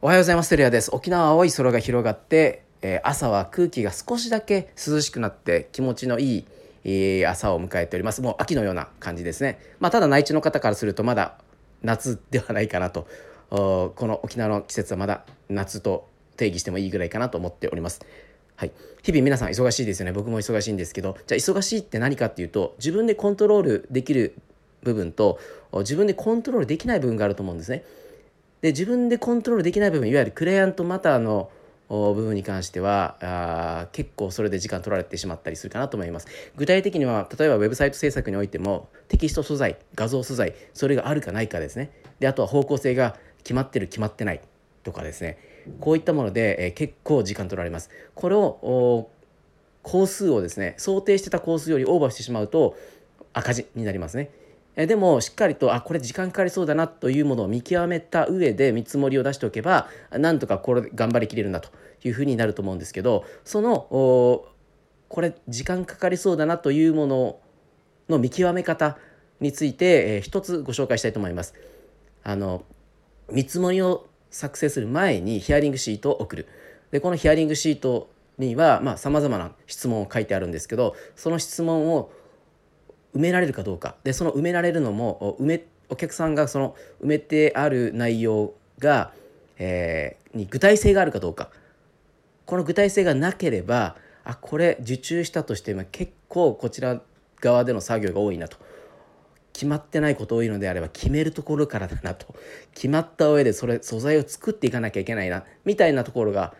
おはようございます。テレアです。沖縄青い空が広がって、えー、朝は空気が少しだけ涼しくなって気持ちのいい、えー、朝を迎えております。もう秋のような感じですね。まあただ内地の方からするとまだ夏ではないかなと。この沖縄の季節はまだ夏と定義してもいいぐらいかなと思っております。はい、日々皆さん忙しいですよね。僕も忙しいんですけど。じゃあ忙しいって何かっていうと自分でコントロールできる部分と自分でコントロールできない部分があると思うんですね。で自分でコントロールできない部分いわゆるクライアントマターの部分に関してはあ結構それで時間取られてしまったりするかなと思います。具体的には例えばウェブサイト制作においてもテキスト素材画像素材それがあるかないかですね。であとは方向性が決まってる決まってないとかですね。こういったもので、え、結構時間取られます。これを工数をですね想定してた工数よりオーバーしてしまうと赤字になりますね。えでもしっかりとあこれ時間かかりそうだなというものを見極めた上で見積もりを出しておけばなんとかこれ頑張りきれるなというふうになると思うんですけどそのこれ時間かかりそうだなというものの見極め方について、えー、一つご紹介したいと思います。あの見積もりを作成する前にヒアリングシートを送る。でこのヒアリングシートにはさまざ、まな質問を書いてあるんですけどその質問を埋められるかどうか。でその埋められるのも埋めお客さんがその埋めてある内容が、えー、に具体性があるかどうか。この具体性がなければあこれ受注したとしても結構こちら側での作業が多いなと。決まってないこと多いのであれば決めるところからだなと。決まった上でそれ素材を作っていかなきゃいけないなみたいなところが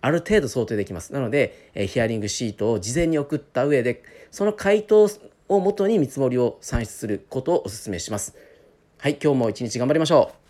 ある程度想定できます。なので、え、ヒアリングシートを事前に送った上でその回答をもとに見積もりを算出することをお勧めします。はい、今日も一日頑張りましょう。